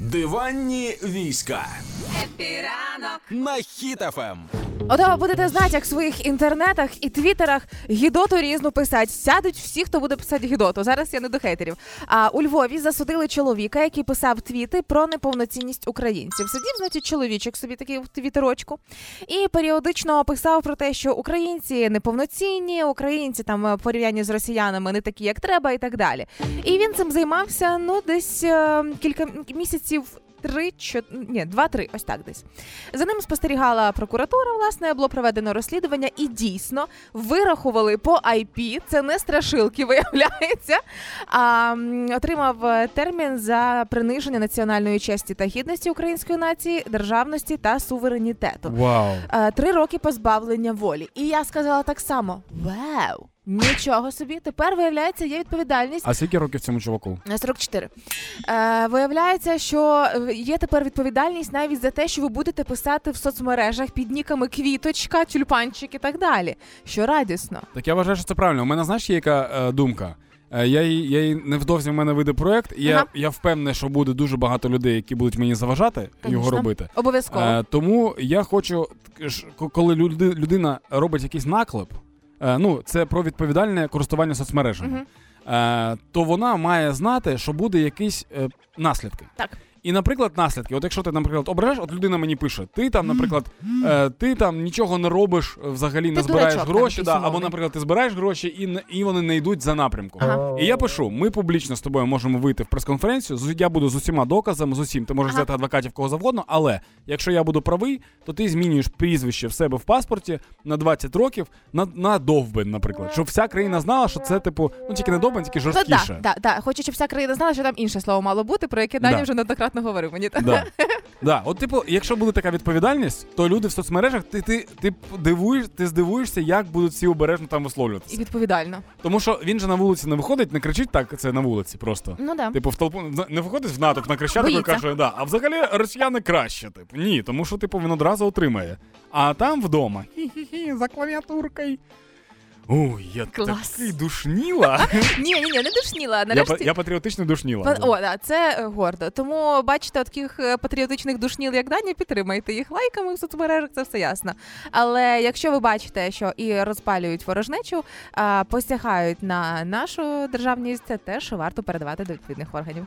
Диванні війська Happy ранок. на Хіт FM. Ото ви будете знати, як в своїх інтернетах і твіттерах гідоту різну писать. Сядуть всі, хто буде писати гідоту. Зараз я не до хейтерів. А у Львові засудили чоловіка, який писав твіти про неповноцінність українців. Сидів, значить, чоловічок собі такий в твіттерочку, і періодично писав про те, що українці неповноцінні, українці там порівнянні з росіянами не такі, як треба, і так далі. І він цим займався ну десь е, кілька місяців. Три, чо... ні, два-три, ось так десь. За ним спостерігала прокуратура, власне, було проведено розслідування, і дійсно вирахували по IP, це не страшилки, виявляється. А отримав термін за приниження національної честі та гідності української нації, державності та суверенітету. Вау. Е, Три роки позбавлення волі. І я сказала так само: Вау! Нічого собі, тепер виявляється, є відповідальність. А скільки років цьому чуваку? На 44. Е, виявляється, що є тепер відповідальність навіть за те, що ви будете писати в соцмережах під ніками квіточка, тюльпанчик і так далі. Що радісно. Так я вважаю, що це правильно. У мене знаєш, є яка е, думка. Е, Я її, я її невдовзі в мене вийде проект, і я, Ага. я впевнений, що буде дуже багато людей, які будуть мені заважати його робити. Обов'язково. Е, тому я хочу, коли людина робить якийсь наклеп, ну це про відповідальне користування соцмережами, е, то вона має знати, що буде якісь е, наслідки. Так. І, наприклад, наслідки. От якщо ти, наприклад, обереш, от людина мені пише, ти там, наприклад, е, ти там нічого не робиш, е, взагалі не Ти збираєш дурачок, гроші, там, да, або, наприклад, ти збираєш гроші і, не- і вони не йдуть за напрямком. Ага. І я пишу: ми публічно з тобою можемо вийти в прес-конференцію. з- Я буду з усіма доказами, з усім. Ти можеш Ага. взяти адвокатів кого завгодно, але якщо я буду правий, то ти змінюєш прізвище в себе в паспорті на 20 років на, на довбень, наприклад. Щоб вся країна знала, що це, типу, ну тільки не довбень, тільки Ну, жорсткіше. да, да, да. Хочу, щоб вся країна знала, що там інше слово мало бути, про яке Даня Да. вже неоднократно говорив мені. Да. Да. От, типу, якщо буде така відповідальність, то люди в соцмережах, ти, ти, ти дивуєш, ти здивуєшся, як будуть всі обережно там висловлюватися. І відповідально. Тому що він же на вулиці не виходить, не кричить так, це на вулиці просто. Ну да. Типу, в толпу не виходить в натовп на кричати і каже, да, а взагалі росіяни краще. Типу, ні, тому що типу він одразу отримає. А там вдома хі-хі-хі, за клавіатуркою. Ой, я Клас. такий душніла. Ні, ні, ні, не душніла. я, Нарешті. па- я патріотично душніла. Па- О, да, це е, гордо. Тому бачите, таких е, патріотичних душніл, як Даня, підтримайте їх лайками в соцмережах, це все ясно. Але якщо ви бачите, що і розпалюють ворожнечу, а, посягають на нашу державність, це теж варто передавати до відповідних органів.